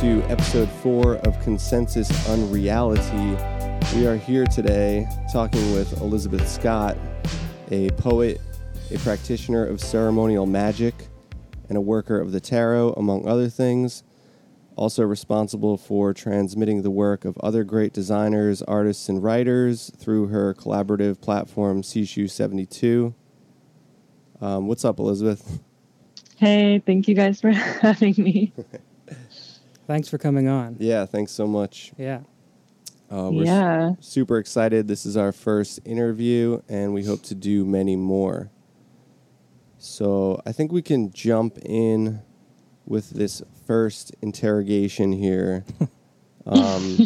to episode four of Consensus Unreality. We are here today talking with Elizabeth Scott, a poet, a practitioner of ceremonial magic, and a worker of the tarot, among other things. Also responsible for transmitting the work of other great designers, artists, and writers through her collaborative platform, Sishu72. Um, what's up, Elizabeth? Hey, thank you guys for having me. Thanks for coming on. Yeah, thanks so much. Yeah. Uh, we're yeah. s- super excited. This is our first interview, and we hope to do many more. So I think we can jump in with this first interrogation here. Um,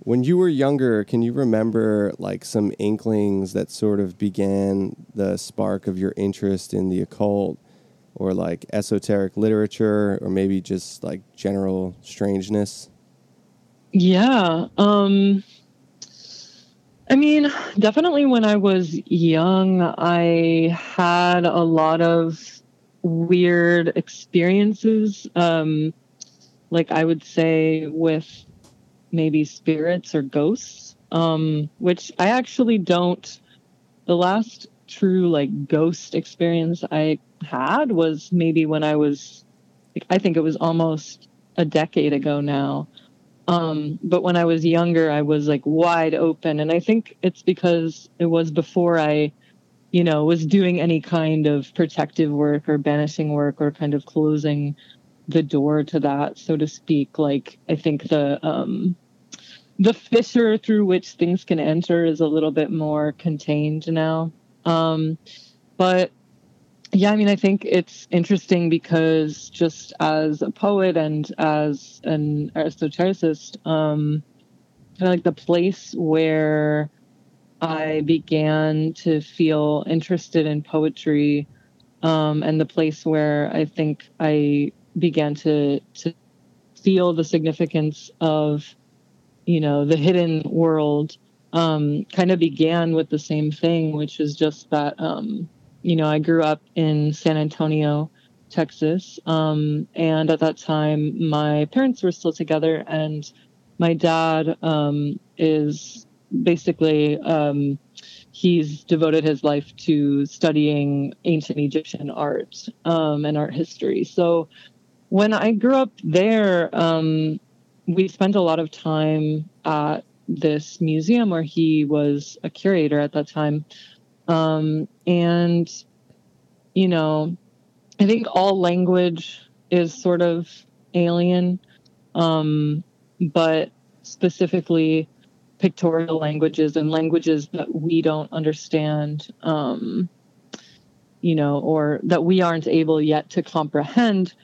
when you were younger, can you remember like some inklings that sort of began the spark of your interest in the occult, or like esoteric literature, or maybe just like general strangeness? Yeah. Um I mean, definitely when I was young, I had a lot of weird experiences um like I would say with maybe spirits or ghosts um which I actually don't the last true like ghost experience I had was maybe when I was I think it was almost a decade ago now. Um but when i was younger i was like wide open. And i think it's because it was before i you know was doing any kind of protective work or banishing work or kind of closing the door to that so to speak. Like i think the um the fissure through which things can enter is a little bit more contained now. Um but yeah, I mean, I think it's interesting because just as a poet and as an esotericist, um, kind of like the place where I began to feel interested in poetry, um, and the place where I think I began to to feel the significance of, you know, the hidden world, um, kind of began with the same thing, which is just that. You know, I grew up in San Antonio, Texas. Um, and at that time, my parents were still together, and my dad um, is basically, um, he's devoted his life to studying ancient Egyptian art um, and art history. So when I grew up there, um, we spent a lot of time at this museum where he was a curator at that time um, and you know i think all language is sort of alien um, but specifically pictorial languages and languages that we don't understand um, you know or that we aren't able yet to comprehend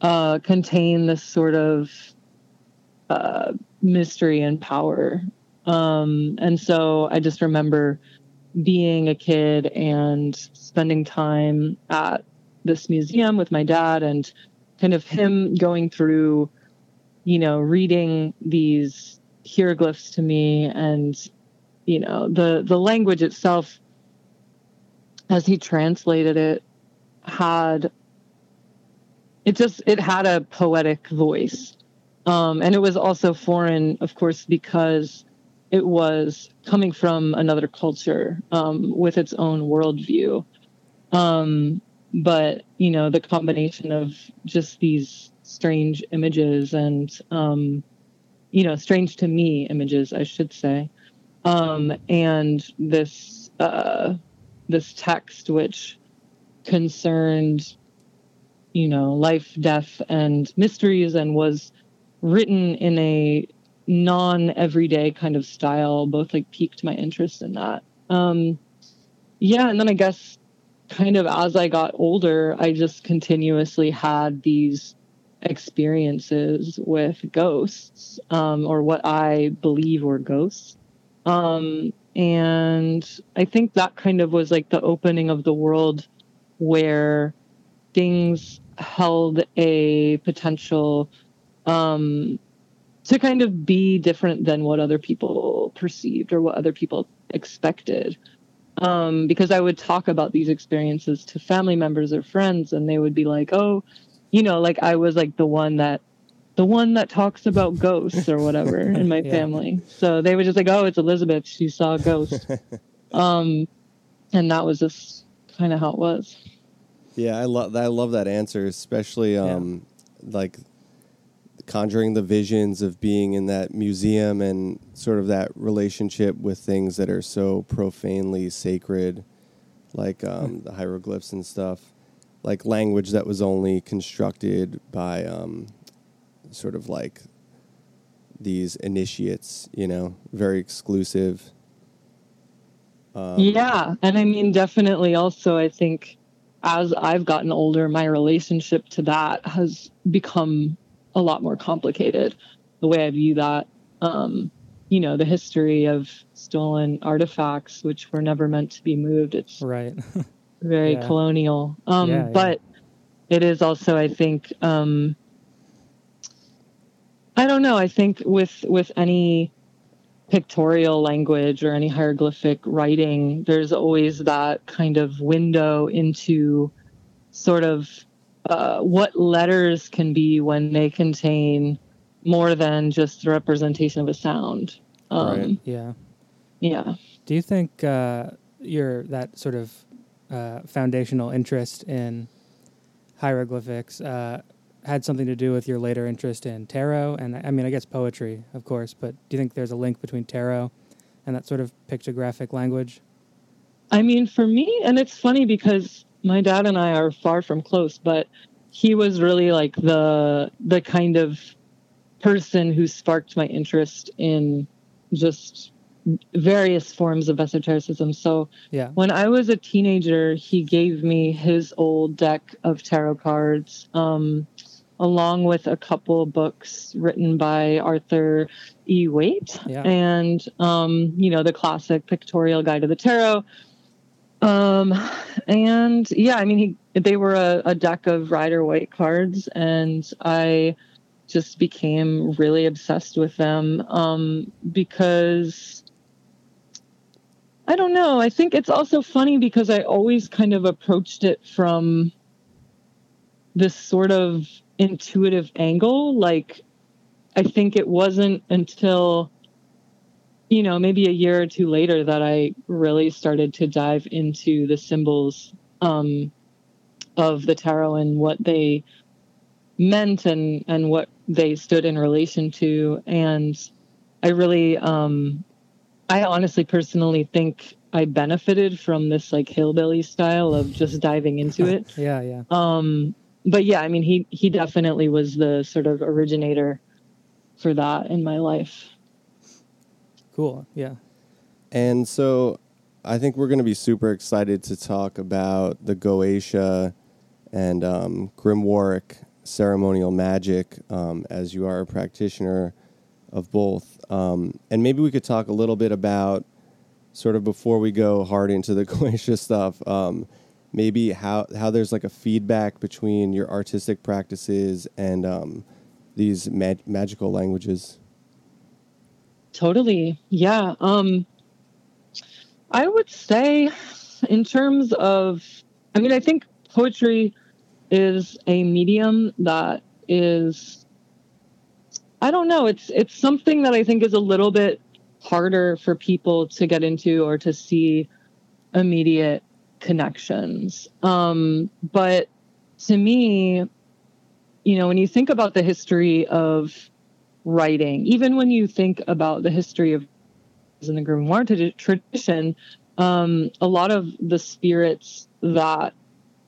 uh, contain this sort of uh, mystery and power. Um, and so i just remember being a kid and spending time at this museum with my dad and kind of him going through you know reading these hieroglyphs to me and you know the the language itself as he translated it had it just it had a poetic voice. Um and it was also foreign of course because it was coming from another culture um, with its own worldview. Um, but you know, the combination of just these strange images and um, you know, strange to me images, I should say, um, and this uh, this text which concerned you know life, death, and mysteries, and was written in a non everyday kind of style both like piqued my interest in that. Um yeah and then i guess kind of as i got older i just continuously had these experiences with ghosts um or what i believe were ghosts. Um and i think that kind of was like the opening of the world where things held a potential um to kind of be different than what other people perceived or what other people expected. Um, because I would talk about these experiences to family members or friends, and they would be like, "Oh, you know, like I was like the one that the one that talks about ghosts or whatever in my Yeah. family. So they were just like, oh, it's Elizabeth. She saw a ghost. um, and that was just kind of how it was. Yeah, I love I love that answer, especially um, like conjuring the visions of being in that museum and sort of that relationship with things that are so profanely sacred, like um, the hieroglyphs and stuff, like language that was only constructed by um, sort of like these initiates, you know, very exclusive. Um, yeah. And I mean, definitely also, I think as I've gotten older, my relationship to that has become a lot more complicated. The way I view that, um, you know, the history of stolen artifacts, which were never meant to be moved. It's Right. very Yeah. colonial. Um, Yeah, yeah. But it is also, I think, um, I don't know. I think with with any pictorial language or any hieroglyphic writing, there's always that kind of window into sort of uh, what letters can be when they contain more than just the representation of a sound. Um, Right. yeah. Yeah. Do you think uh, your that sort of uh, foundational interest in hieroglyphics uh, had something to do with your later interest in tarot? And I mean, I guess poetry, of course. But do you think there's a link between tarot and that sort of pictographic language? I mean, for me, and it's funny because my dad and I are far from close, but he was really like the the kind of person who sparked my interest in just various forms of esotericism. So Yeah. when I was a teenager, he gave me his old deck of tarot cards, um, along with a couple of books written by Arthur E. Waite, Yeah. and um, you know the classic Pictorial Guide to the Tarot. Um, and yeah, I mean, he they were a, a deck of Rider Waite cards, and I just became really obsessed with them um, because I don't know. I think it's also funny because I always kind of approached it from this sort of intuitive angle. Like, I think it wasn't until, you know, maybe a year or two later that I really started to dive into the symbols um, of the tarot and what they meant and, and what they stood in relation to. And I really, um, I honestly personally think I benefited from this like hillbilly style of just diving into it. Yeah. Yeah. Um, but yeah, I mean, he he definitely was the sort of originator for that in my life. Cool. Yeah. And so I think we're going to be super excited to talk about the Goetia and um, Grimoire ceremonial magic um, as you are a practitioner of both. Um, and maybe we could talk a little bit about, sort of before we go hard into the Goetia stuff, um, maybe how, how there's like a feedback between your artistic practices and um, these mag- magical languages. Totally. Yeah. Um I would say in terms of I mean I think poetry is a medium that is I don't know, it's it's something that I think is a little bit harder for people to get into or to see immediate connections. Um but to me, you know, when you think about the history of writing, even when you think about the history of in the grimoire tradi- tradition, um, a lot of the spirits that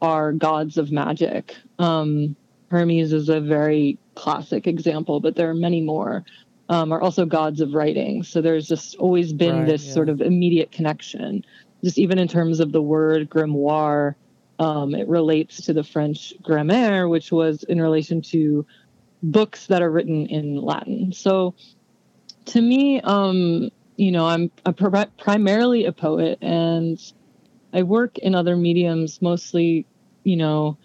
are gods of magic. Um, Hermes is a very classic example, but there are many more. Um, are also gods of writing. So there's just always been Right, this yeah. sort of immediate connection. Just even in terms of the word grimoire, um, it relates to the French grammaire, which was in relation to books that are written in Latin. So to me, um, you know, I'm a pri- primarily a poet and I work in other mediums, mostly, you know,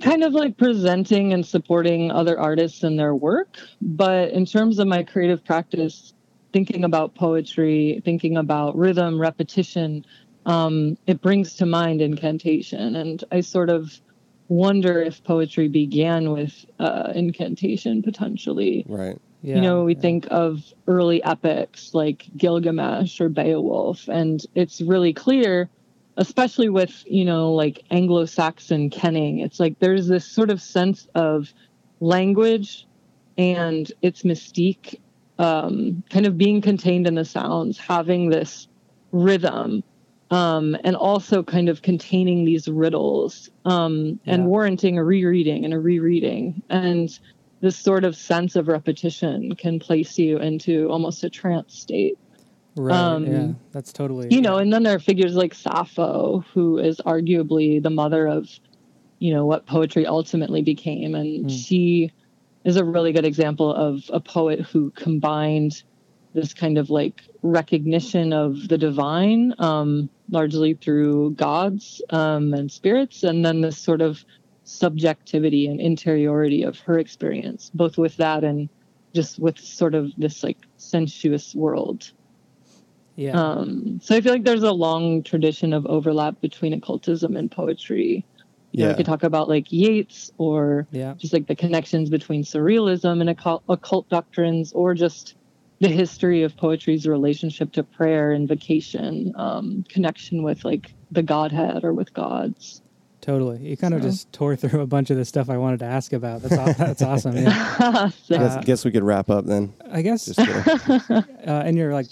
kind of like presenting and supporting other artists and their work. But in terms of my creative practice, thinking about poetry, thinking about rhythm, repetition, um, it brings to mind incantation. And I sort of wonder if poetry began with uh, incantation potentially. Right. Yeah, you know, we yeah. think of early epics like Gilgamesh or Beowulf, and it's really clear, especially with, you know, like Anglo Saxon kenning, it's like there's this sort of sense of language and its mystique um, kind of being contained in the sounds, having this rhythm. Um, and also kind of containing these riddles um, and Yeah. warranting a rereading and a rereading. And this sort of sense of repetition can place you into almost a trance state. Right. um, yeah. That's totally. You know, and then there are figures like Sappho, who is arguably the mother of, you know, what poetry ultimately became. And Mm. she is a really good example of a poet who combined this kind of like recognition of the divine, um, largely through gods um, and spirits, and then this sort of subjectivity and interiority of her experience, both with that and just with sort of this like sensuous world. Yeah. Um, so I feel like there's a long tradition of overlap between occultism and poetry. You know, Yeah. we could talk about like Yeats or yeah. just like the connections between surrealism and occult, occult doctrines, or just the history of poetry's relationship to prayer and vocation, um, connection with like the Godhead or with gods. Totally. You kind of just tore through a bunch of the stuff I wanted to ask about. That's aw- that's awesome. Yeah. So- Guess, Uh, guess we could wrap up then. I guess Just uh, in your like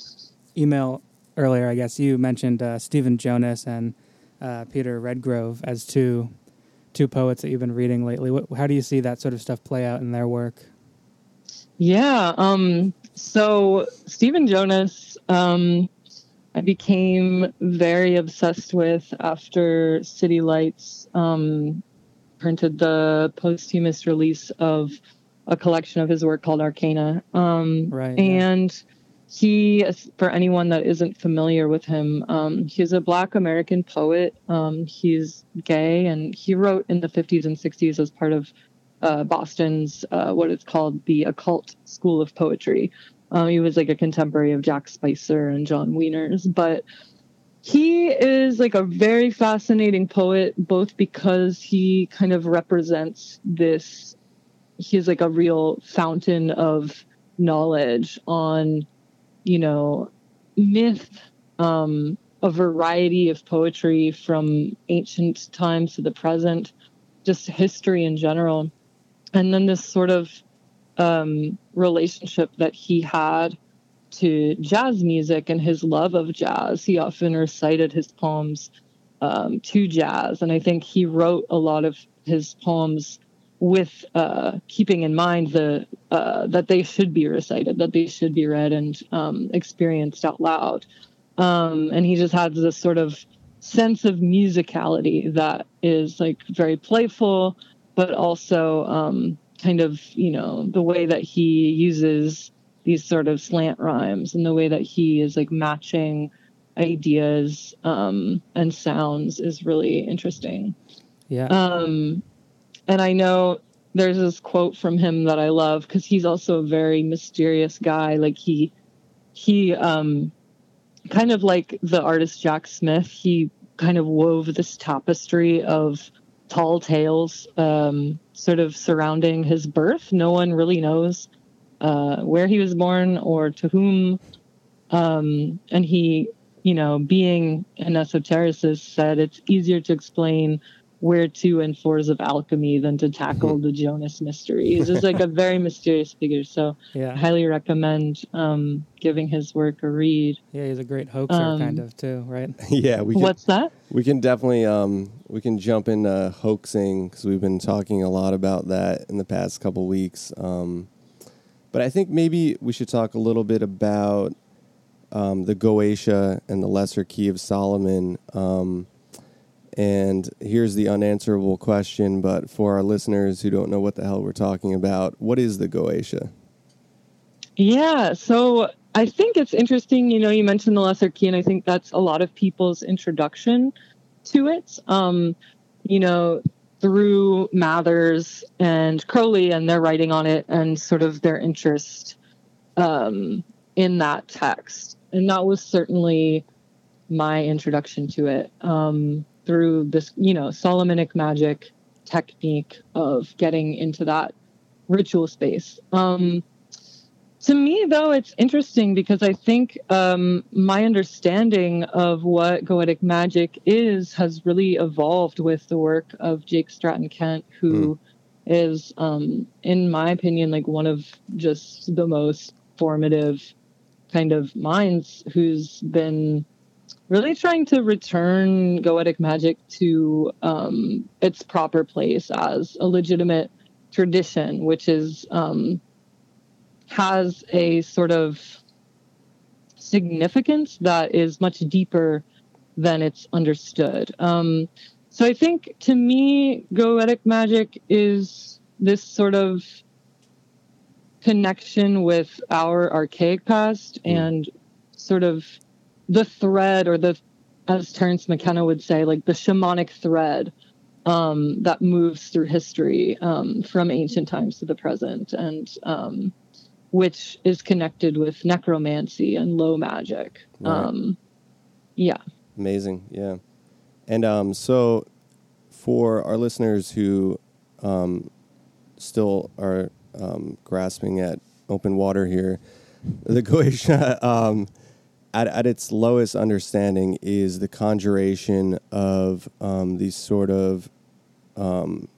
email earlier, I guess you mentioned uh, Stephen Jonas and uh, Peter Redgrove as two two poets that you've been reading lately. What, how do you see that sort of stuff play out in their work? Yeah. Um, so Stephen Jonas, um, I became very obsessed with after City Lights um, printed the posthumous release of a collection of his work called Arcana. Um, Right, yeah. And he, for anyone that isn't familiar with him, um, he's a Black American poet. Um, he's gay, and he wrote in the 50s and 60s as part of uh, Boston's uh, what it's called the occult school of poetry. Um, he was like a contemporary of Jack Spicer and John Wieners, but he is like a very fascinating poet, both because he kind of represents this. He's like a real fountain of knowledge on, you know, myth, um, a variety of poetry from ancient times to the present, just history in general and then this sort of um, relationship that he had to jazz music and his love of jazz. He often recited his poems um, to jazz, and I think he wrote a lot of his poems with uh, keeping in mind the uh, that they should be recited, that they should be read and um, experienced out loud. Um, and he just has this sort of sense of musicality that is like very playful but also um, kind of you know the way that he uses these sort of slant rhymes and the way that he is like matching ideas um, and sounds is really interesting. Yeah. Um, and I know there's this quote from him that I love because he's also a very mysterious guy. Like he he um, kind of like the artist Jack Smith. He kind of wove this tapestry of tall tales um, sort of surrounding his birth. No one really knows uh, where he was born or to whom. Um, and he, you know, being an esotericist, said it's easier to explain where to and fours of alchemy than to tackle the Jonas mystery. He's just like a very mysterious figure. So yeah. I highly recommend um, giving his work a read. Yeah. He's a great hoaxer, um, kind of too, right? yeah, we can, What's that? we can definitely um, we can jump into hoaxing because we've been talking a lot about that in the past couple weeks. Um, but I think maybe we should talk a little bit about um, the Goetia and the Lesser Key of Solomon. And here's the unanswerable question, but for our listeners who don't know what the hell we're talking about, what is the Goetia? Yeah, so I think it's interesting. You know, you mentioned the lesser key, and I think that's a lot of people's introduction to it. Um, you know, through Mathers and Crowley and their writing on it, and sort of their interest um, in that text, and that was certainly my introduction to it um, through this, you know, Solomonic magic technique of getting into that ritual space. Um, to me, though, it's interesting because I think um, my understanding of what goetic magic is has really evolved with the work of Jake Stratton Kent, who mm. is, um, in my opinion, like one of just the most formative kind of minds who's been really trying to return goetic magic to um, its proper place as a legitimate tradition, which is um, has a sort of significance that is much deeper than it's understood. Um, so I think to me, Goetic magic is this sort of connection with our archaic past mm. and sort of the thread or the as Terence McKenna would say, like the shamanic thread um, that moves through history um, from ancient times to the present. And um, which is connected with necromancy and low magic. Right. Um, yeah. Amazing. Yeah. And um, so, for our listeners who um, still are um, grasping at open water here, the Goetia, um, at, at its lowest understanding, is the conjuration of um, these sort of um,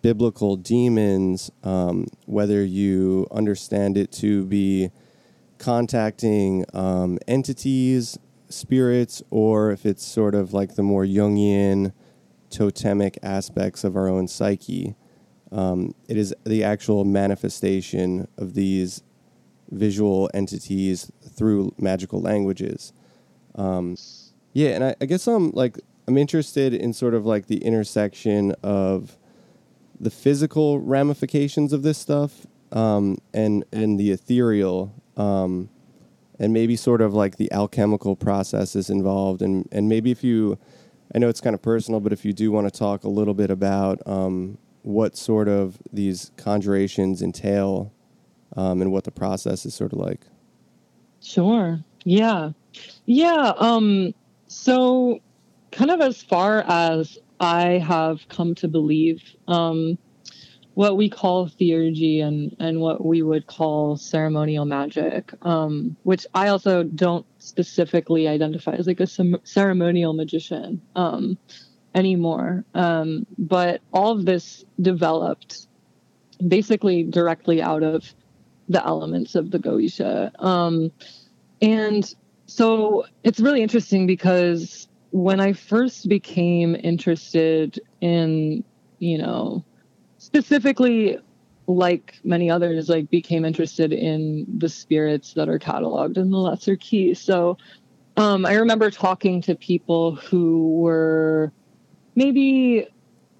biblical demons, um, whether you understand it to be contacting um, entities, spirits, or if it's sort of like the more Jungian, totemic aspects of our own psyche. Um, it is the actual manifestation of these visual entities through magical languages. Um, yeah, and I, I guess I'm like I'm interested in sort of like the intersection of the physical ramifications of this stuff um, and and the ethereal um, and maybe sort of like the alchemical processes involved and and maybe if you I know it's kind of personal but if you do want to talk a little bit about um, what sort of these conjurations entail um, and what the process is sort of like. Sure. Yeah. Yeah um so kind of as far as I have come to believe um, what we call theurgy and, and what we would call ceremonial magic, um, which I also don't specifically identify as like a ceremonial magician um, anymore. Um, but all of this developed basically directly out of the elements of the Goetia. Um, and so it's really interesting because when I first became interested in, you know, specifically like many others, like became interested in the spirits that are cataloged in the Lesser Key. So um, I remember talking to people who were maybe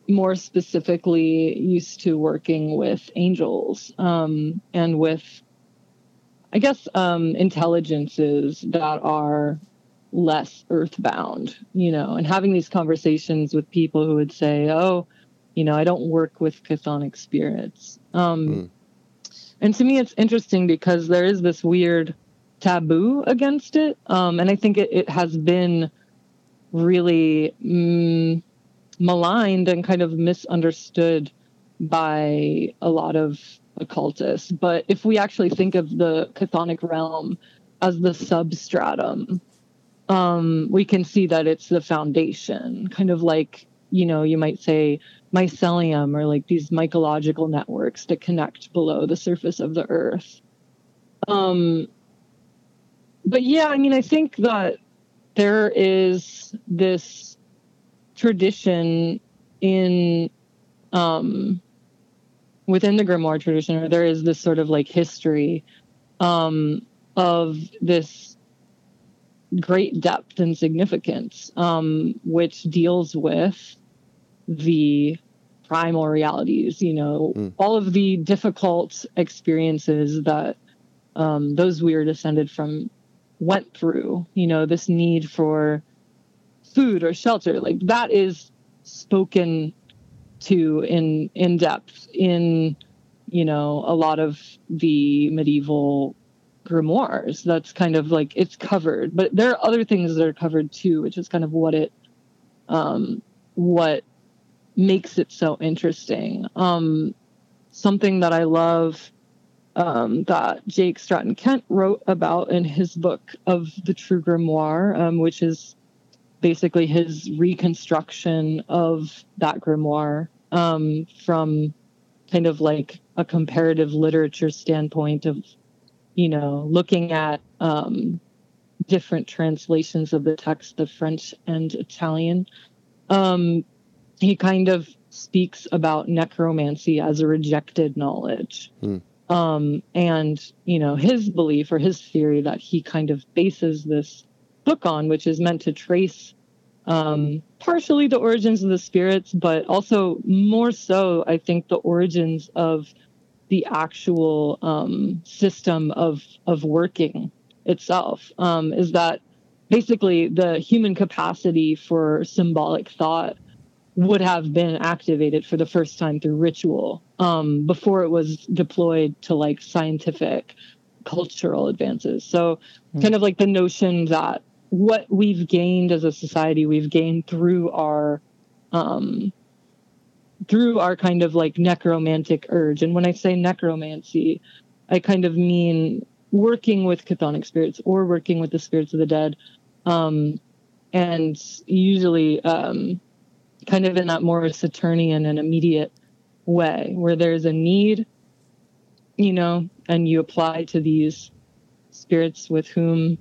more specifically used to working with angels um, and with, I guess, um, intelligences that are less earthbound, you know, and having these conversations with people who would say, oh, you know, I don't work with chthonic spirits. Um, mm. And to me, it's interesting because there is this weird taboo against it. Um, and I think it, it has been really mm, maligned and kind of misunderstood by a lot of occultists. But if we actually think of the chthonic realm as the substratum um, we can see that it's the foundation, kind of like, you know, you might say mycelium or like these mycological networks that connect below the surface of the earth. Um, but yeah, I mean, I think that there is this tradition in um, within the grimoire tradition, or there is this sort of like history um, of this great depth and significance, um, which deals with the primal realities, you know, mm. all of the difficult experiences that um, those we are descended from went through, you know, this need for food or shelter, like that is spoken to in in depth in you know a lot of the medieval grimoires. That's kind of like it's covered. But there are other things that are covered too which is kind of what it um what makes it so interesting. Um, something that I love um, that Jake Stratton Kent wrote about in his book of the True Grimoire, um, which is basically his reconstruction of that grimoire um, from kind of like a comparative literature standpoint of, you know, looking at um, different translations of the text, the French and Italian. Um, he kind of speaks about necromancy as a rejected knowledge. Hmm. Um, and, you know, his belief or his theory that he kind of bases this book on, which is meant to trace um, partially the origins of the spirits, but also more so, I think, the origins of the actual um, system of of working itself. Um, is that basically the human capacity for symbolic thought would have been activated for the first time through ritual um, before it was deployed to like scientific cultural advances. So, mm. kind of like the notion that what we've gained as a society, we've gained through our um, through our kind of like necromantic urge. And when I say necromancy, I kind of mean working with chthonic spirits or working with the spirits of the dead. Um, and usually um, kind of in that more Saturnian and immediate way where there's a need, you know, and you apply to these spirits with whom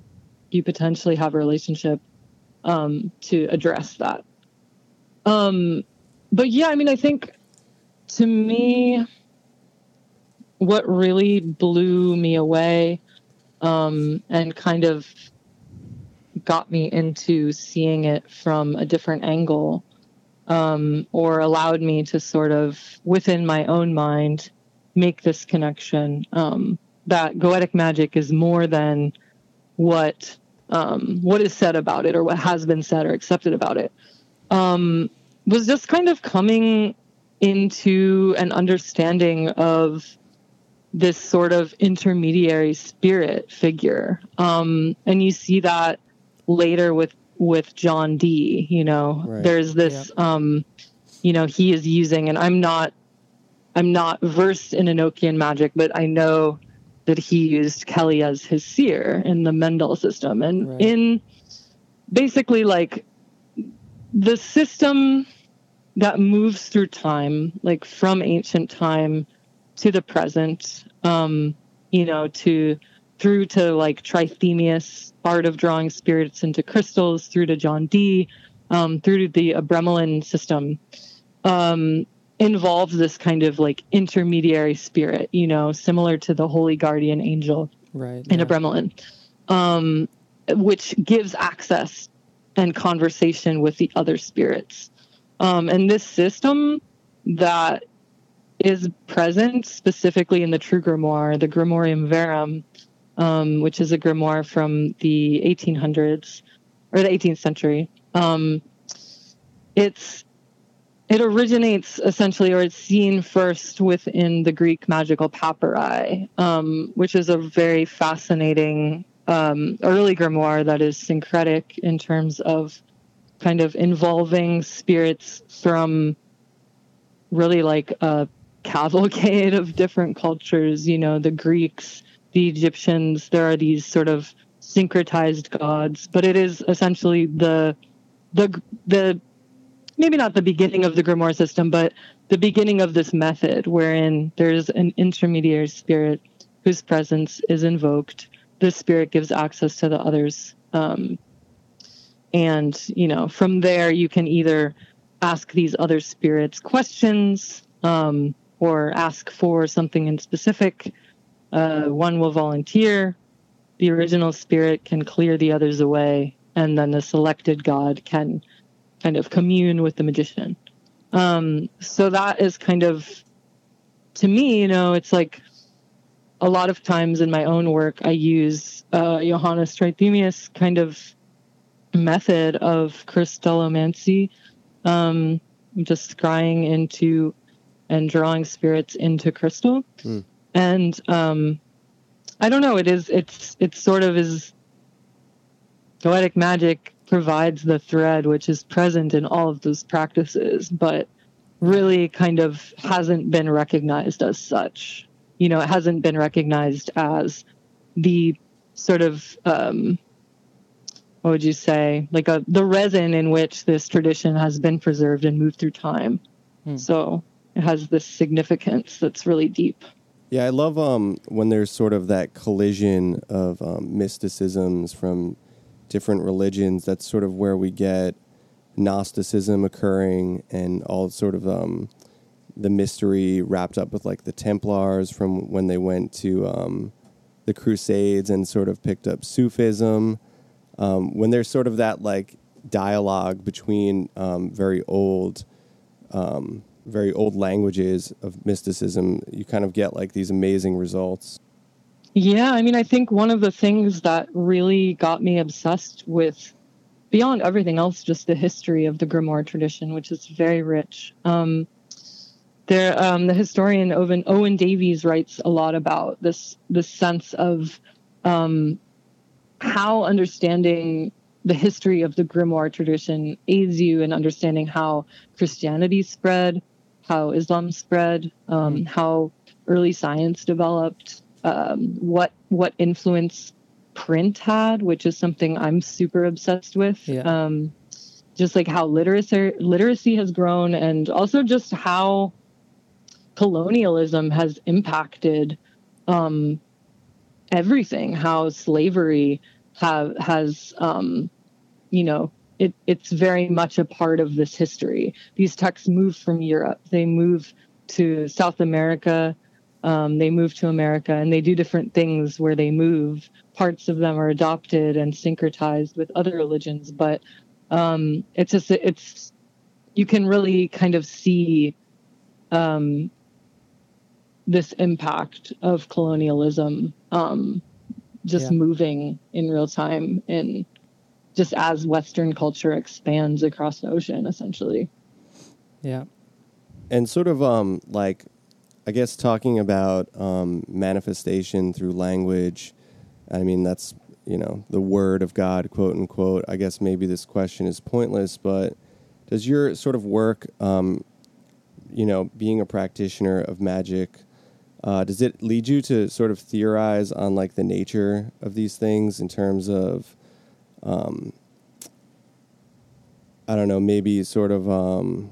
you potentially have a relationship um, to address that. Um, but yeah, I mean, I think to me, what really blew me away um, and kind of got me into seeing it from a different angle um, or allowed me to sort of within my own mind make this connection um, that goetic magic is more than what um, what is said about it or what has been said or accepted about it um, was just kind of coming into an understanding of this sort of intermediary spirit figure um, and you see that later with with john dee you know right. there's this yeah. um, you know he is using and i'm not i'm not versed in enochian magic but i know that he used Kelly as his seer in the Mendel system. And right. in basically like the system that moves through time, like from ancient time to the present, um, you know, to through to like Trithemius, art of drawing spirits into crystals, through to John Dee, um, through to the Abramelin system. Um, involves this kind of like intermediary spirit, you know, similar to the holy guardian angel right, in yeah. Abramelin, um, which gives access and conversation with the other spirits. Um, and this system that is present specifically in the True Grimoire, the Grimorium Verum, um, which is a grimoire from the 1800s or the 18th century. Um, it's it originates essentially, or it's seen first within the Greek magical papyri, um, which is a very fascinating um, early grimoire that is syncretic in terms of kind of involving spirits from really like a cavalcade of different cultures. You know, the Greeks, the Egyptians, there are these sort of syncretized gods, but it is essentially the the the maybe not the beginning of the grimoire system, but the beginning of this method wherein there's an intermediary spirit whose presence is invoked. The spirit gives access to the others. Um, and, you know, from there, you can either ask these other spirits questions um, or ask for something in specific. Uh, one will volunteer. The original spirit can clear the others away. And then the selected god can kind of commune with the magician. Um, so that is kind of, to me, you know, it's like a lot of times in my own work, I use uh, Johannes Trithemius kind of method of crystallomancy, um, just scrying into and drawing spirits into crystal. Mm. And um, I don't know, it is, it's, it's sort of is poetic magic provides the thread which is present in all of those practices but really kind of hasn't been recognized as such. You know, it hasn't been recognized as the sort of um, what would you say, like a the resin in which this tradition has been preserved and moved through time. Hmm. So it has this significance that's really deep. Yeah, I love um, when there's sort of that collision of um, mysticisms from different religions. That's sort of where we get Gnosticism occurring and all sort of um, the mystery wrapped up with like the Templars from when they went to um, the Crusades and sort of picked up Sufism. Um, when there's sort of that like dialogue between um, very old um, very old languages of mysticism, you kind of get like these amazing results. Yeah, I mean, I think one of the things that really got me obsessed with, beyond everything else, just the history of the grimoire tradition, which is very rich. Um, there, um, the historian Owen, Owen Davies writes a lot about this this sense of um, how understanding the history of the grimoire tradition aids you in understanding how Christianity spread, how Islam spread, um, mm. how early science developed, um, what what influence print had, which is something I'm super obsessed with. Yeah. Um, just like how literacy literacy has grown, and also just how colonialism has impacted um, everything. How slavery have has um, you know it, it's very much a part of this history. These texts move from Europe, they move to South America, um, they move to America, and they do different things where they move. Parts of them are adopted and syncretized with other religions, but um, it's just it's you can really kind of see um, this impact of colonialism um, just yeah. moving in real time in just as Western culture expands across the ocean, essentially. Yeah. And sort of um, like, I guess talking about um, manifestation through language, I mean, that's, you know, the word of God, quote unquote. I guess maybe this question is pointless, but does your sort of work, um, you know, being a practitioner of magic, uh, does it lead you to sort of theorize on like the nature of these things in terms of um, I don't know, maybe sort of um,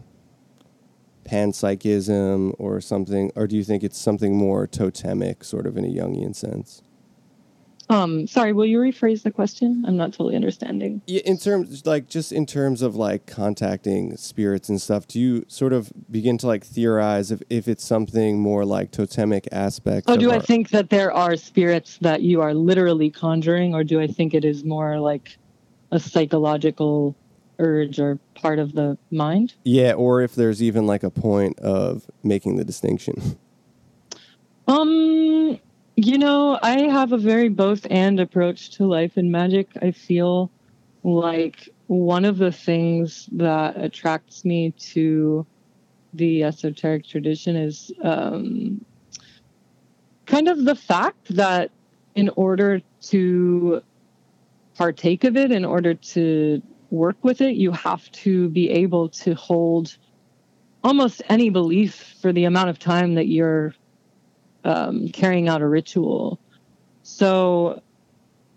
panpsychism or something, or do you think it's something more totemic, sort of in a Jungian sense? Um, sorry, will you rephrase the question? I'm not totally understanding. Yeah, in terms, like, just in terms of like contacting spirits and stuff, do you sort of begin to like theorize if, if it's something more like totemic aspects? Oh, do our... I think that there are spirits that you are literally conjuring, or do I think it is more like a psychological urge or part of the mind? Yeah, or if there's even like a point of making the distinction. Um, you know, I have a very both and approach to life and magic. I feel like one of the things that attracts me to the esoteric tradition is um, kind of the fact that in order to partake of it, in order to work with it, you have to be able to hold almost any belief for the amount of time that you're um, carrying out a ritual. So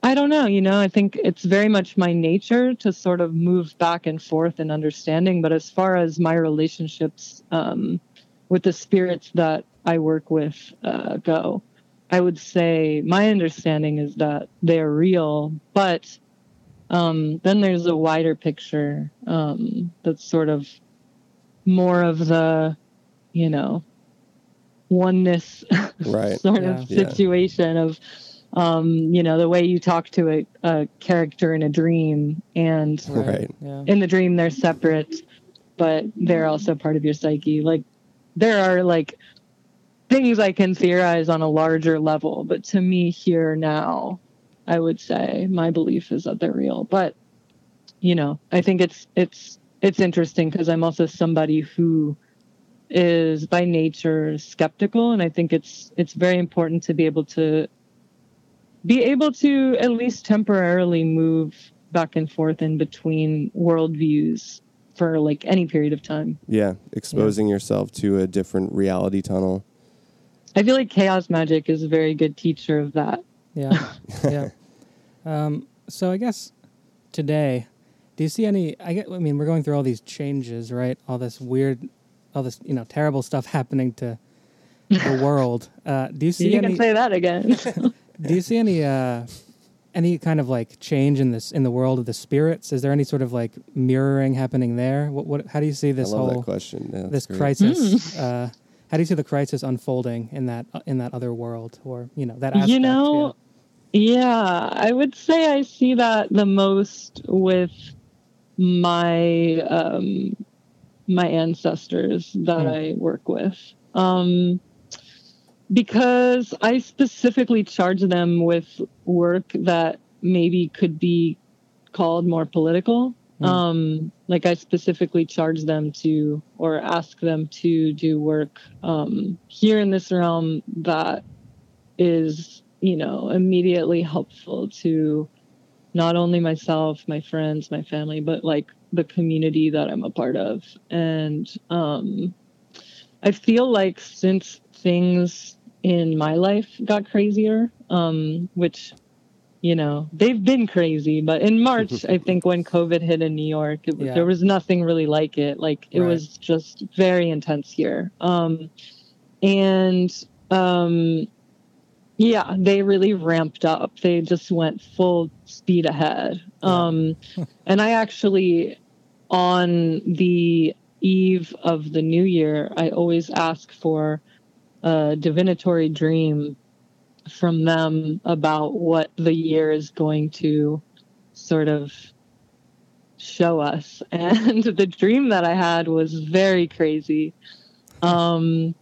I don't know, you know, I think it's very much my nature to sort of move back and forth in understanding. But as far as my relationships um, with the spirits that I work with uh, go, I would say my understanding is that they're real, but um, then there's a wider picture um, that's sort of more of the, you know, oneness right. sort yeah. of situation yeah. of um, you know the way you talk to a, a character in a dream and right. yeah. in the dream they're separate but they're also part of your psyche like there are like things i can theorize on a larger level but to me here now i would say my belief is that they're real but you know i think it's it's it's interesting because i'm also somebody who is by nature skeptical and i think it's it's very important to be able to be able to at least temporarily move back and forth in between worldviews for like any period of time. Yeah, exposing yourself to a different reality tunnel. I feel like chaos magic is a very good teacher of that. Yeah, yeah. Um, so I guess today, do you see any? I get. I mean, we're going through all these changes, right? All this weird, all this you know terrible stuff happening to the world. Uh, do you see you any? can say that again. do you see any? Uh, any kind of like change in this in the world of the spirits? Is there any sort of like mirroring happening there? What? what how do you see this I love whole that question. Yeah, this great. crisis? Uh, how do you see the crisis unfolding in that in that other world, or you know that? Aspect, you know, yeah, I would say I see that the most with my um, my ancestors that Hmm. I work with. Um, because I specifically charge them with work that maybe could be called more political. Hmm. Um, like I specifically charge them to or ask them to do work um, here in this realm that is, you know, immediately helpful to not only myself, my friends, my family, but like the community that I'm a part of. And um, I feel like since things in my life got crazier, um, which, you know, they've been crazy, but in March, I think when COVID hit in New York, it, Yeah. there was nothing really like it. Like it Right. was just very intense here. Um, and um, yeah, they really ramped up. They just went full speed ahead. Yeah. Um, and I actually, on the eve of the new year, I always ask for a divinatory dream from them about what the year is going to sort of show us. And the dream that I had was very crazy. Um,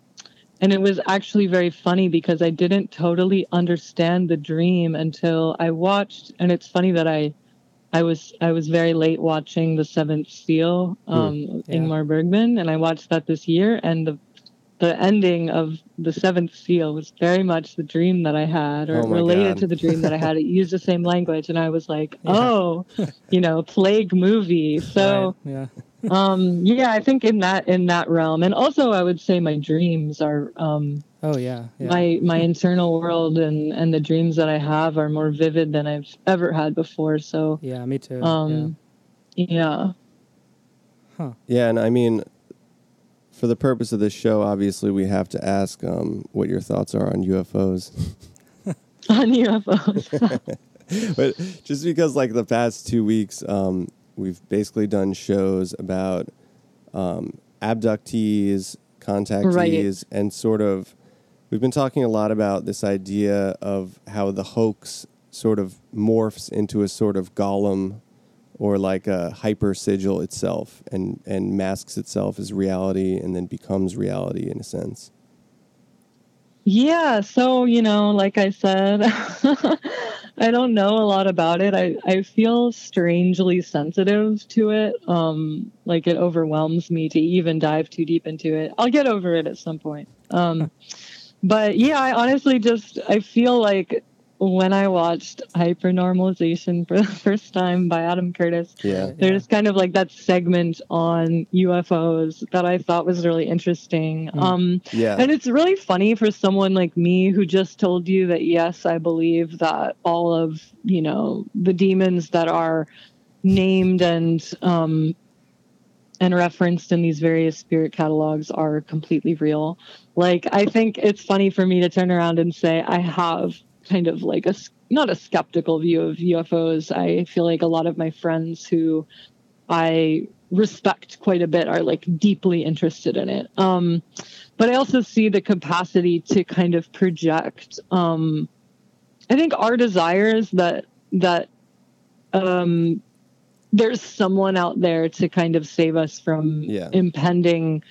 and it was actually very funny because I didn't totally understand the dream until I watched. And it's funny that I, I was I was very late watching The Seventh Seal, um, Yeah. Ingmar Bergman, and I watched that this year. And the the ending of The Seventh Seal was very much the dream that I had, or Oh related God. to the dream that I had. It used the same language, and I was like, Yeah. oh, you know, plague movie. So Right, yeah, um yeah i think in that in that realm and also i would say my dreams are um oh yeah, yeah. my my internal world and and the dreams that i have are more vivid than i've ever had before so yeah, me too. um yeah, yeah. Huh. Yeah, and I mean, for the purpose of this show, obviously we have to ask um, what your thoughts are on UFOs. on ufos but just because, like, the past two weeks, um, we've basically done shows about um, abductees, contactees, and sort of. We've been talking a lot about this idea of how the hoax sort of morphs into a sort of golem or like a hyper sigil itself and, and masks itself as reality and then becomes reality in a sense. yeah so you know like i said i don't know a lot about it. I i feel strangely sensitive to it. Um like it overwhelms me to even dive too deep into it. I'll get over it at some point. Um but yeah i honestly just i feel like when i watched hypernormalization for the first time by adam curtis Yeah. there's kind of like that segment on ufos that i thought was really interesting Mm. um Yeah. and it's really funny for someone like me who just told you that yes, I believe that all of, you know, the demons that are named and um and referenced in these various spirit catalogs are completely real. Like I think it's funny for me to turn around and say I have kind of like a not a skeptical view of UFOs. I feel like a lot of my friends who I respect quite a bit are like deeply interested in it. Um, but I also see the capacity to kind of project. Um, I think our desires that that um, there's someone out there to kind of save us from Yeah. impending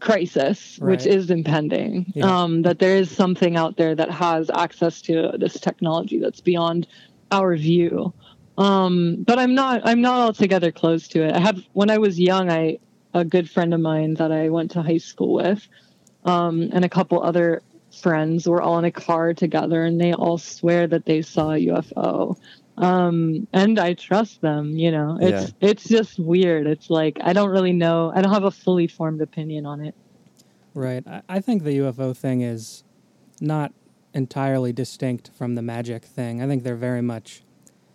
crisis, which is impending. Yeah. Um, that there is something out there that has access to this technology that's beyond our view. Um, but I'm not I'm not altogether close to it. I have when I was young, I a good friend of mine that I went to high school with, um, and a couple other friends were all in a car together, and they all swear that they saw a UFO. Um and i trust them you know it's it's just weird it's like i don't really know i don't have a fully formed opinion on it Right. I, I think the UFO thing is not entirely distinct from the magic thing. I think they're very much.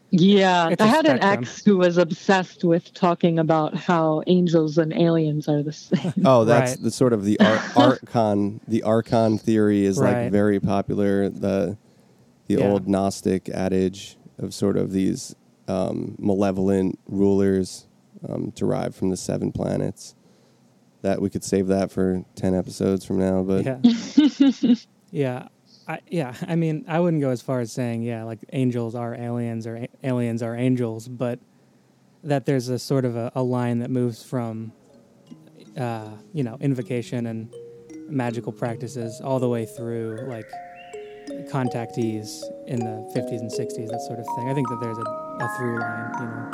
yeah i i a had an ex who was obsessed with talking about how angels and aliens are the same Oh, that's Right. the sort of the ar- archon. The archon theory is Right. like very popular. The the Yeah. old Gnostic adage of sort of these um, malevolent rulers um, derived from the seven planets. That we could save that for ten episodes from now, but Yeah. yeah. I, yeah. I mean, I wouldn't go as far as saying, yeah, like angels are aliens or a- aliens are angels, but that there's a sort of a, a line that moves from, uh, you know, invocation and magical practices all the way through like contactees in the 50s and 60s, that sort of thing. I think that there's a, a through line, you know.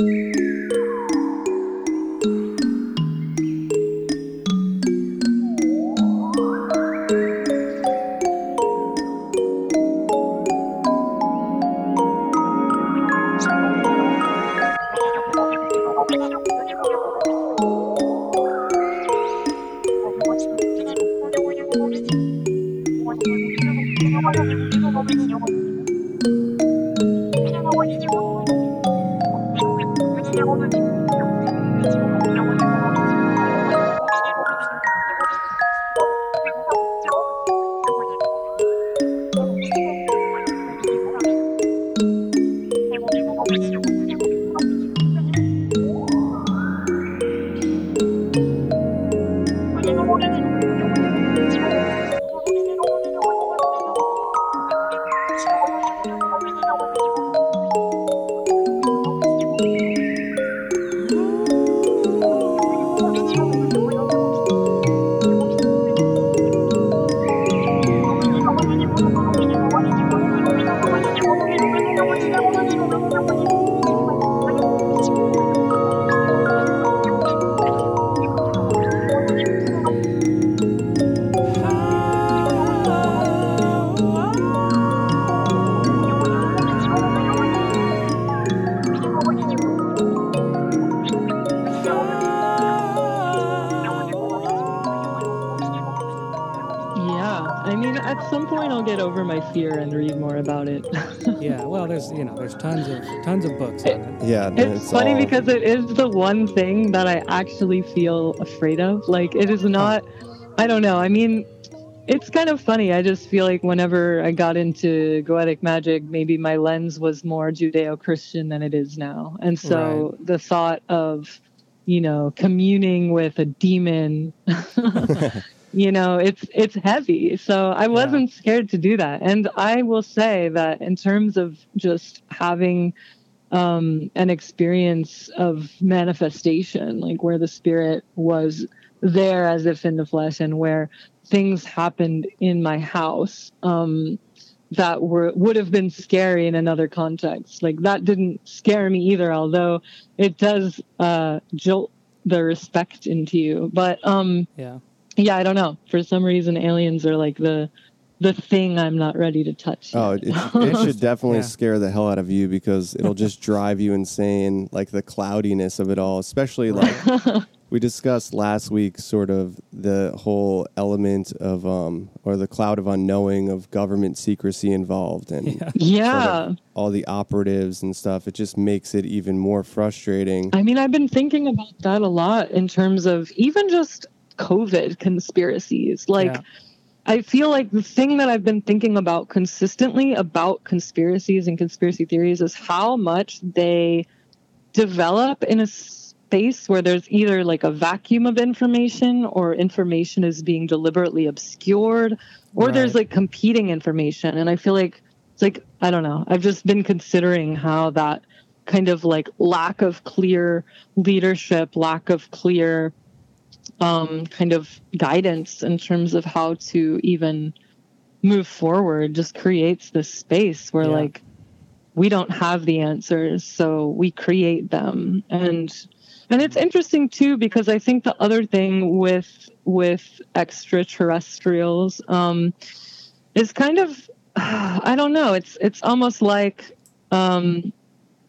yeah there's, you know, there's tons of, tons of books on it. yeah, then It's, funny all- because it is the one thing that I actually feel afraid of. Like it is not I don't know. I mean, it's kind of funny. I just feel like whenever I got into goetic magic, maybe my lens was more Judeo-Christian than it is now. And so the thought of, you know, communing with a demon you know it's it's heavy. So i wasn't scared to do that. And i will say that in terms of just having um an experience of manifestation like where the spirit was there as if in the flesh and where things happened in my house um that were would have been scary in another context. Like that didn't scare me either although it does uh jolt the respect into you. But um Yeah. Yeah i don't know for some reason aliens are like the the thing i'm not ready to touch Oh, it, it should definitely Yeah. scare the hell out of you because it'll just drive you insane, like the cloudiness of it all. Especially like we discussed last week, sort of the whole element of um or the cloud of unknowing of government secrecy involved and Yeah. yeah sort of all the operatives and stuff. It just makes it even more frustrating. i mean i've been thinking about that a lot in terms of even just covid conspiracies like Yeah. I feel like the thing that I've been thinking about consistently about conspiracies and conspiracy theories is how much they develop in a space where there's either like a vacuum of information or information is being deliberately obscured or there's like competing information. And I feel like it's like, I don't know, I've just been considering how that kind of like lack of clear leadership, lack of clear um, kind of guidance in terms of how to even move forward just creates this space where Yeah. like we don't have the answers so we create them and And it's interesting too because I think the other thing with with extraterrestrials um, is kind of I don't know. It's it's almost like, um,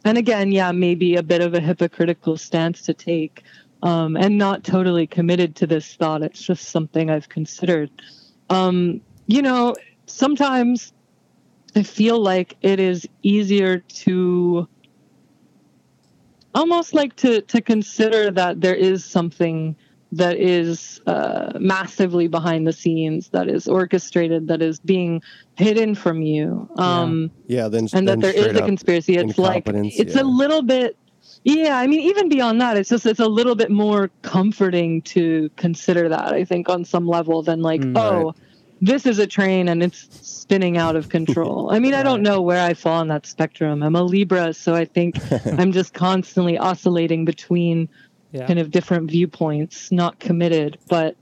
and again, yeah, maybe a bit of a hypocritical stance to take, um, and not totally committed to this thought. It's just something I've considered. Um, you know, sometimes I feel like it is easier to almost like to to consider that there is something that is uh, massively behind the scenes, that is orchestrated, that is being hidden from you. Um, Yeah, then and then that there is a conspiracy. It's like it's yeah. a little bit. Yeah, I mean, even beyond that, it's just it's a little bit more comforting to consider that. I think on some level than like, Mm. oh, this is a train and it's spinning out of control. I mean, I don't know where I fall on that spectrum. I'm a Libra, so I think I'm just constantly oscillating between Yeah. kind of different viewpoints, not committed. But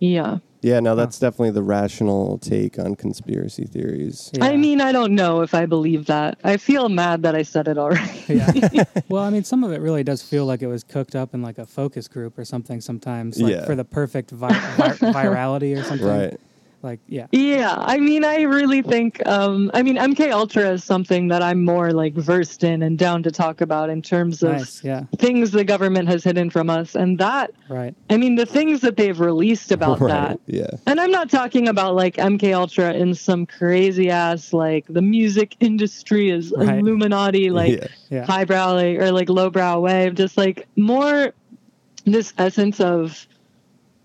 yeah. Yeah, no, that's definitely the rational take on conspiracy theories. Yeah. I mean, I don't know if I believe that. I feel mad that I said it already. yeah. well, I mean, some of it really does feel like it was cooked up in like a focus group or something sometimes, like Yeah. for the perfect vi- vi- virality or something. Right. Like, yeah. Yeah, I mean, I really think. Um, I mean, MK Ultra is something that I'm more like versed in and down to talk about in terms of Nice. Yeah. things the government has hidden from us, and that. Right. I mean, the things that they've released about right. that. Yeah. And I'm not talking about like MK Ultra in some crazy ass like the music industry is Right. Illuminati like yeah. Yeah. highbrow like, or like lowbrow way, just like more this essence of,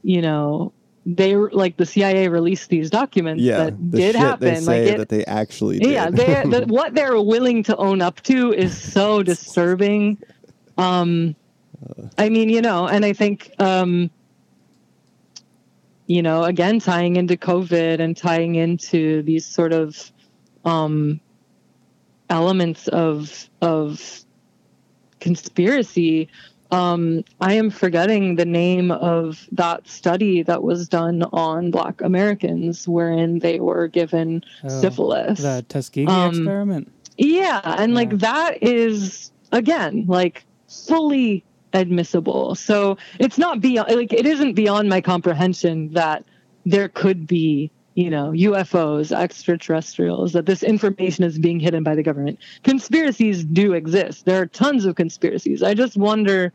you know, they like the CIA released these documents Yeah. that the did happen. like it, that they actually did. yeah, they the, what they're willing to own up to is so disturbing. Um, I mean, you know, and I think, um, you know, again, tying into COVID and tying into these sort of um, elements of of conspiracy. Um, I am forgetting the name of that study that was done on Black Americans, wherein they were given Oh, syphilis. The Tuskegee Um, experiment. Yeah, and like that is again like fully admissible. So it's not beyond like it isn't beyond my comprehension that there could be, you know, UFOs, extraterrestrials, that this information is being hidden by the government. Conspiracies do exist. There are tons of conspiracies. I just wonder,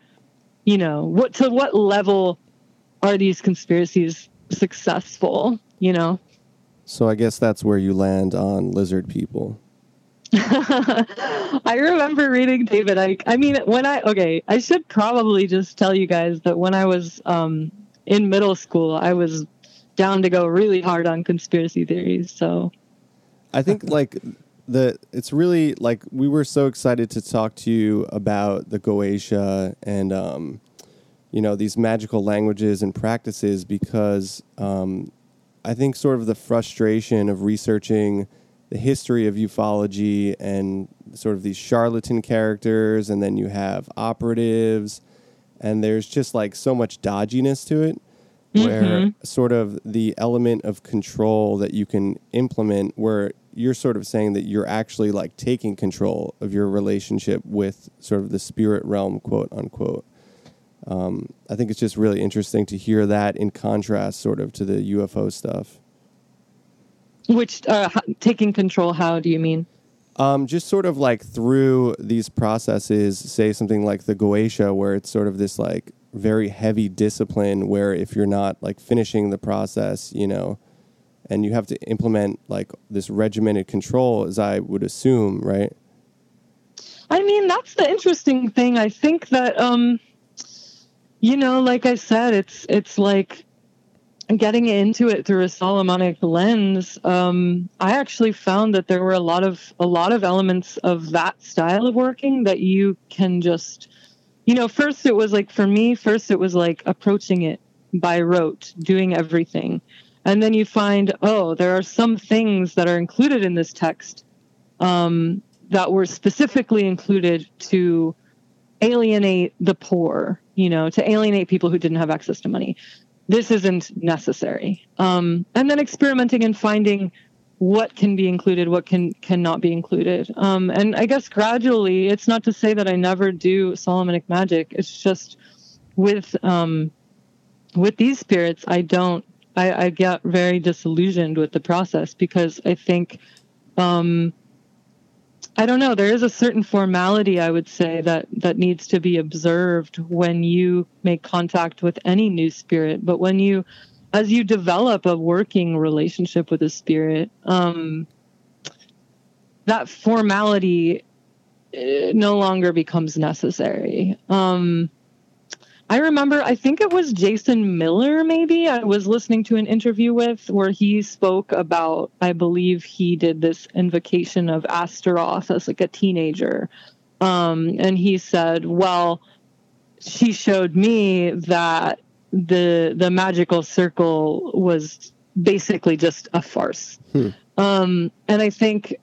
you know, what to what level are these conspiracies successful, you know? So I guess that's where you land on lizard people. I remember reading David Icke. I mean, when I okay, I should probably just tell you guys that when I was um, in middle school, I was down to go really hard on conspiracy theories. So I think like the it's really like we were so excited to talk to you about the Goetia and um, you know these magical languages and practices because um, I think sort of the frustration of researching the history of ufology and sort of these charlatan characters and then you have operatives and there's just like so much dodginess to it where Mhm. sort of the element of control that you can implement where you're sort of saying that you're actually like taking control of your relationship with sort of the spirit realm quote unquote um, i think it's just really interesting to hear that in contrast sort of to the ufo stuff which uh, taking control? How do you mean? Um, just sort of like through these processes, say something like the Goetia, where it's sort of this like very heavy discipline, where if you're not like finishing the process, you know, and you have to implement like this regimented control, as I would assume, right? I mean, that's the interesting thing. I think that, um, you know, like I said, it's it's like getting into it through a Solomonic lens. Um, I actually found that there were a lot of a lot of elements of that style of working that you can just, you know, first it was like for me, first it was like approaching it by rote, doing everything, and then you find, oh, there are some things that are included in this text. Um, that were specifically included to alienate the poor, you know, to alienate people who didn't have access to money. This isn't necessary. Um, and then experimenting and finding what can be included, what can cannot be included. Um, and I guess gradually, it's not to say that I never do Solomonic magic. It's just with um, with these spirits, I don't. I, I get very disillusioned with the process because I think, um, I don't know. There is a certain formality I would say that that needs to be observed when you make contact with any new spirit. But when you, as you develop a working relationship with a spirit, um, that formality uh, no longer becomes necessary. Um, I remember, I think it was Jason Miller, maybe I was listening to an interview with where he spoke about, I believe he did this invocation of Astaroth as like a teenager. Um, and he said, well, she showed me that the the magical circle was basically just a farce. Hmm. Um, and I think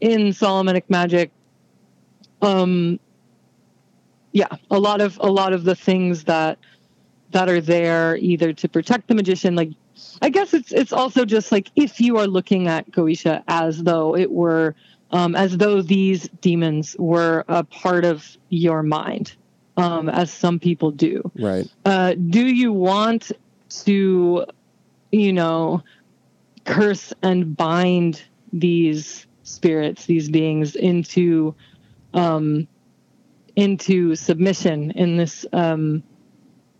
in Solomonic magic, um, yeah, a lot of a lot of the things that that are there either to protect the magician, like I guess it's it's also just like if you are looking at Goetia as though it were um, as though these demons were a part of your mind, um, as some people do. Right. Uh, do you want to, you know, curse and bind these spirits, these beings into um, into submission in this, um,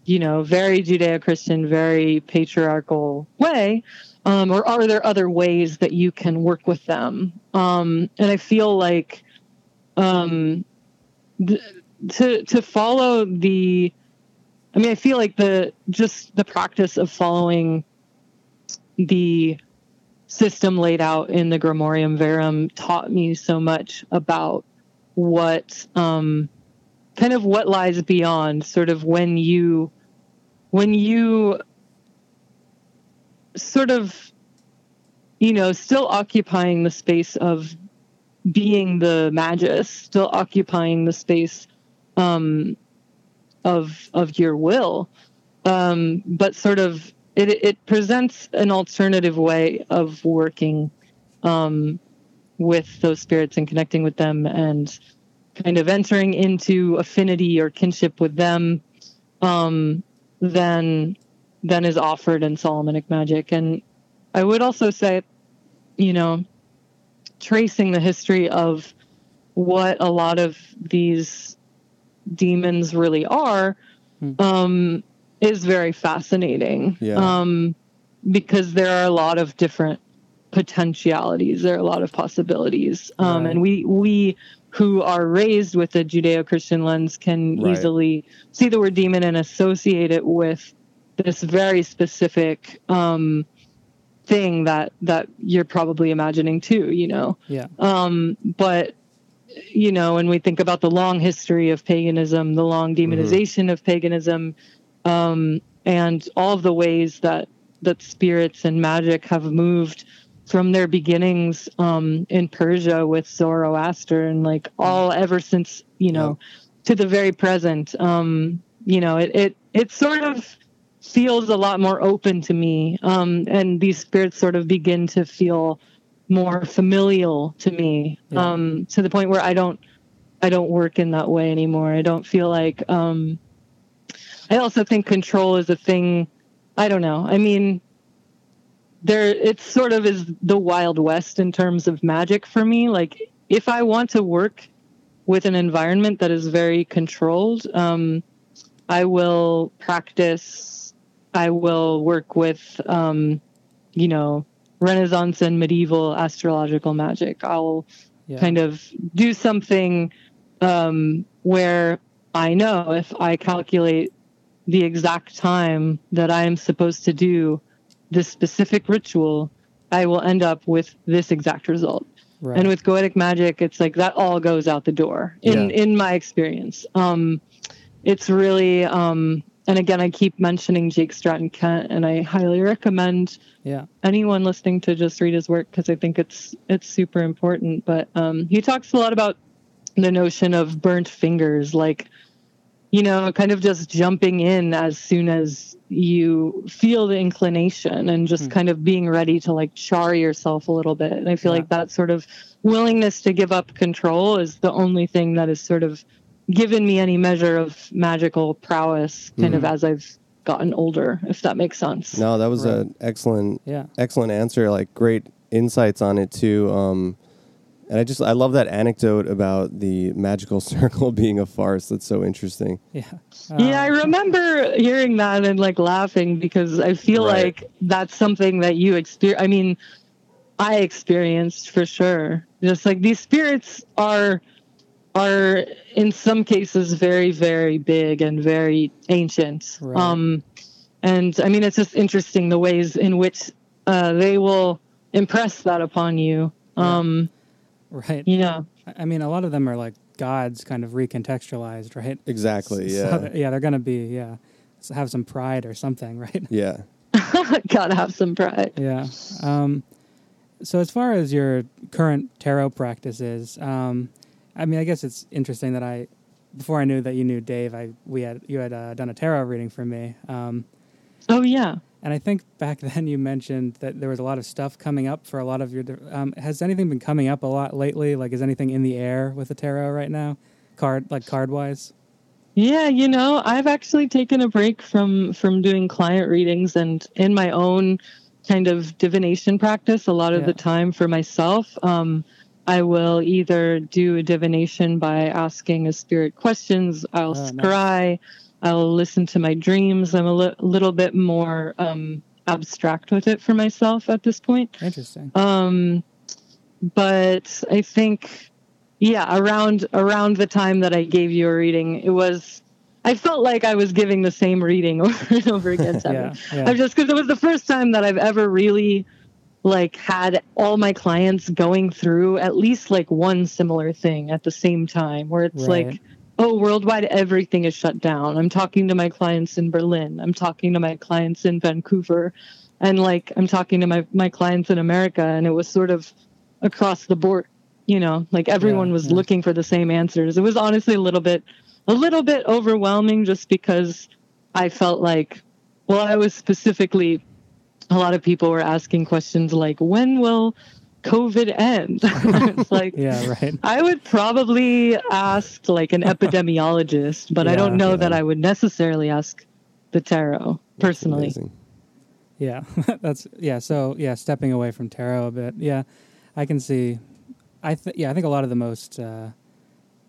you know, very Judeo-Christian, very patriarchal way? Um, or are there other ways that you can work with them? Um, and I feel like um, th- to to follow the, I mean, I feel like the just the practice of following the system laid out in the Grimorium Verum taught me so much about what um, kind of what lies beyond sort of when you when you sort of you know still occupying the space of being the magus still occupying the space um, of of your will um, but sort of it it presents an alternative way of working um, with those spirits and connecting with them and kind of entering into affinity or kinship with them um, than than is offered in Solomonic magic. And I would also say, you know, tracing the history of what a lot of these demons really are hmm. um, is very fascinating. Yeah. Um, because there are a lot of different potentialities. There are a lot of possibilities, um, right. and we we who are raised with a Judeo-Christian lens can right. easily see the word demon and associate it with this very specific um, thing that that you're probably imagining too. You know. Yeah. Um, but you know, when we think about the long history of paganism, the long mm-hmm. demonization mm-hmm. of paganism, um, and all of the ways that that spirits and magic have moved from their beginnings um, in Persia with Zoroaster and like all ever since you know to the very present. Um, you know, it it it sort of feels a lot more open to me, um, and these spirits sort of begin to feel more familial to me yeah. um, to the point where I don't I don't work in that way anymore. I don't feel like. Um, I also think control is a thing. I don't know. I mean, there it sort of is the wild west in terms of magic for me like if i want to work with an environment that is very controlled um, i will practice i will work with um, you know renaissance and medieval astrological magic i'll yeah. kind of do something um, where i know if i calculate the exact time that i am supposed to do this specific ritual, I will end up with this exact result. Right. And with goetic magic, it's like that all goes out the door in yeah. in my experience. Um, it's really um, and again, I keep mentioning Jake Stratton Kent, and I highly recommend yeah. anyone listening to just read his work because I think it's it's super important. But um, he talks a lot about the notion of burnt fingers, like you know, kind of just jumping in as soon as you feel the inclination and just mm. kind of being ready to like char yourself a little bit. And I feel yeah. like that sort of willingness to give up control is the only thing that has sort of given me any measure of magical prowess kind of Mhm. as I've gotten older, if that makes sense. No, that was Right. an excellent Yeah. excellent answer. Like great insights on it too. Um, and I just I love that anecdote about the magical circle being a farce. That's so interesting. Yeah. yeah, I Um, remember hearing that and like laughing because I feel Right. like that's something that you experience. I mean, I experienced for sure. Just like these spirits are are in some cases very very big and very ancient. Right. Um, and I mean, it's just interesting the ways in which uh, they will impress that upon you. Yeah. Right. yeah. I- I mean, a lot of them are like gods, kind of recontextualized, right? Exactly. So Yeah. th- yeah, they're gonna be yeah, s- have some pride or something, right? yeah. Gotta have some pride. Yeah. Um, so as far as your current tarot practices, um, I mean, I guess it's interesting that I, before I knew that you knew Dave, I we had you had uh, done a tarot reading for me, um, Oh yeah. and I think back then you mentioned that there was a lot of stuff coming up for a lot of your. Um, has anything been coming up a lot lately? Like, is anything in the air with the tarot right now, card like card wise? Yeah, you know, I've actually taken a break from from doing client readings and in my own kind of divination practice a lot of Yeah. the time for myself. Um, I will either do a divination by asking a spirit questions, I'll Oh, nice. I'll listen to my dreams. I'm a li- little bit more um, abstract with it for myself at this point. Interesting. Um, but I think, yeah, around around the time that I gave you a reading, it was. I felt like I was giving the same reading over and over again. Yeah. Yeah. I just because it was the first time that I've ever really like had all my clients going through at least like one similar thing at the same time where it's Right. like oh worldwide everything is shut down. I'm talking to my clients in berlin. I'm talking to my clients in vancouver. And like i'm talking to my, my clients in america and it was sort of across the board you know? Like everyone Yeah, was yeah. looking for the same answers. It was honestly a little bit a little bit overwhelming just because i felt like well i was specifically a lot of people were asking questions like when will covid end it's like Yeah. Right. I would probably ask like an epidemiologist, but I don't know yeah. that I would necessarily ask the tarot personally. Amazing. Yeah, that's yeah. So yeah, stepping away from tarot a bit. Yeah, I can see. I th- yeah, I think a lot of the most, uh,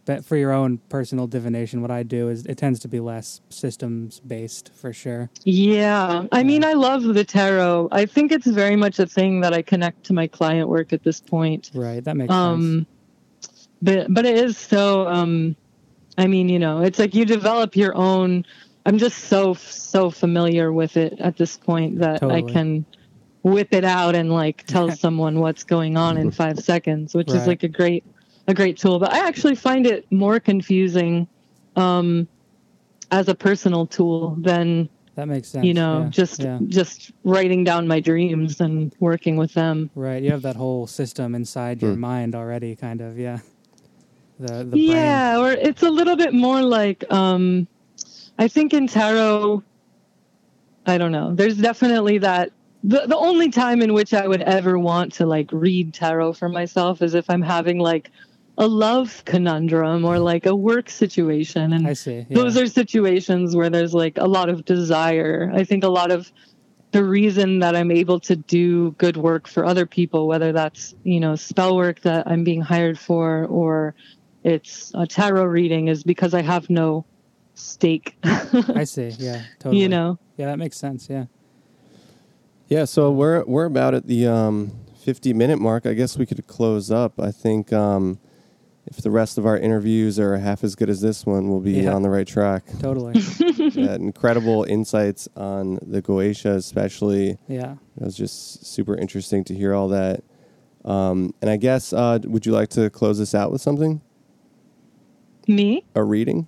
but for your own personal divination, what I do is it tends to be less systems based for sure. Yeah. I mean, I love the tarot. I think it's very much a thing that I connect to my client work at this point. Right, that makes sense. Um, but but it is so. Um, I mean, you know, it's like you develop your own. I'm just so so familiar with it at this point that I can whip it out and like tell someone what's going on in five seconds, which Right. is like a great a great tool. But I actually find it more confusing um, as a personal tool than That makes sense. you know yeah, just yeah. just writing down my dreams and working with them. right. You have that whole system inside your Hmm. mind already, kind of. Yeah. The the yeah or it's a little bit more like um i think in tarot i don't know there's definitely that the, the only time in which i would ever want to like read tarot for myself is if i'm having like a love conundrum or like a work situation and. I see. Yeah. those are situations where there's like a lot of desire. I think a lot of the reason that I'm able to do good work for other people, whether that's, you know, spell work that I'm being hired for or it's a tarot reading, is because I have no stake. I see. Yeah. Totally. you know? Yeah, that makes sense. Yeah. Yeah, so we're we're about at the um, 50 minute mark. I guess we could close up. I think um, if the rest of our interviews are half as good as this one, we'll be Yeah. on the right track. Totally. yeah, incredible insights on the Goetia, especially. yeah. It was just super interesting to hear all that. Um, and I guess, uh, would you like to close this out with something? Me? A reading?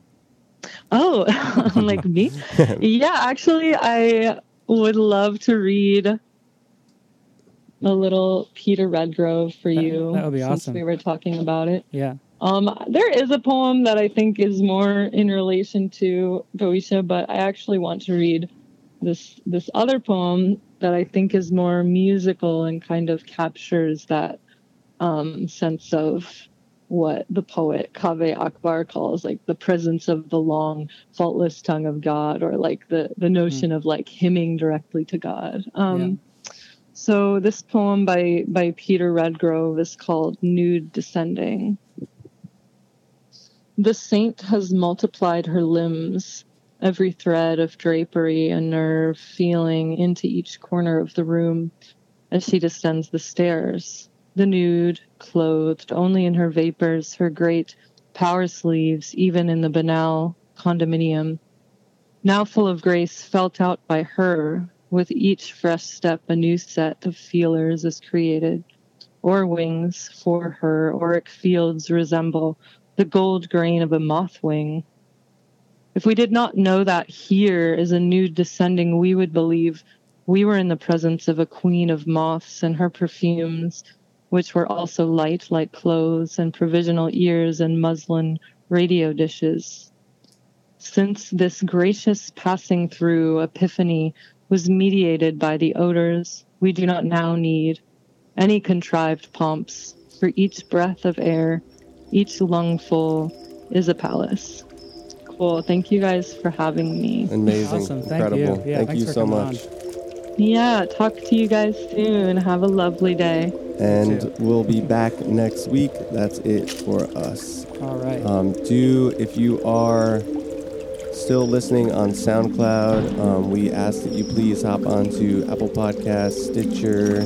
Oh, like me? yeah, actually, I would love to read a little Peter Redgrove for you. that would be since awesome. We were talking about it. Yeah. Um, there is a poem that I think is more in relation to Goetia, but I actually want to read this this other poem that I think is more musical and kind of captures that um, sense of what the poet Kaveh Akbar calls like the presence of the long, faultless tongue of God, or like the the notion mm. of like hymning directly to God. Um, yeah. So this poem by by Peter Redgrove is called "Nude Descending." The saint has multiplied her limbs, every thread of drapery and nerve feeling into each corner of the room as she descends the stairs. The nude, clothed only in her vapors, her great power sleeves, even in the banal condominium, now full of grace felt out by her, with each fresh step a new set of feelers is created, or wings for her auric fields resemble the gold grain of a moth wing. If we did not know that here is a nude descending, we would believe we were in the presence of a queen of moths and her perfumes which were also light like clothes and provisional ears and muslin radio dishes. Since this gracious passing through epiphany was mediated by the odors, we do not now need any contrived pomps, for each breath of air, each lungful is a palace. Cool. Thank you guys for having me. Amazing. Awesome. Incredible. Thank you, yeah, Thank you so much. On. Yeah, talk to you guys soon. Have a lovely day. And we'll be back next week. That's it for us. All right. Um, do, if you are still listening on SoundCloud, um, we ask that you please hop onto Apple Podcasts, Stitcher,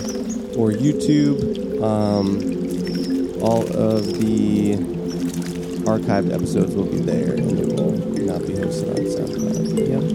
or YouTube. Um, all of the archived episodes will be there and it will not be hosted on SoundCloud.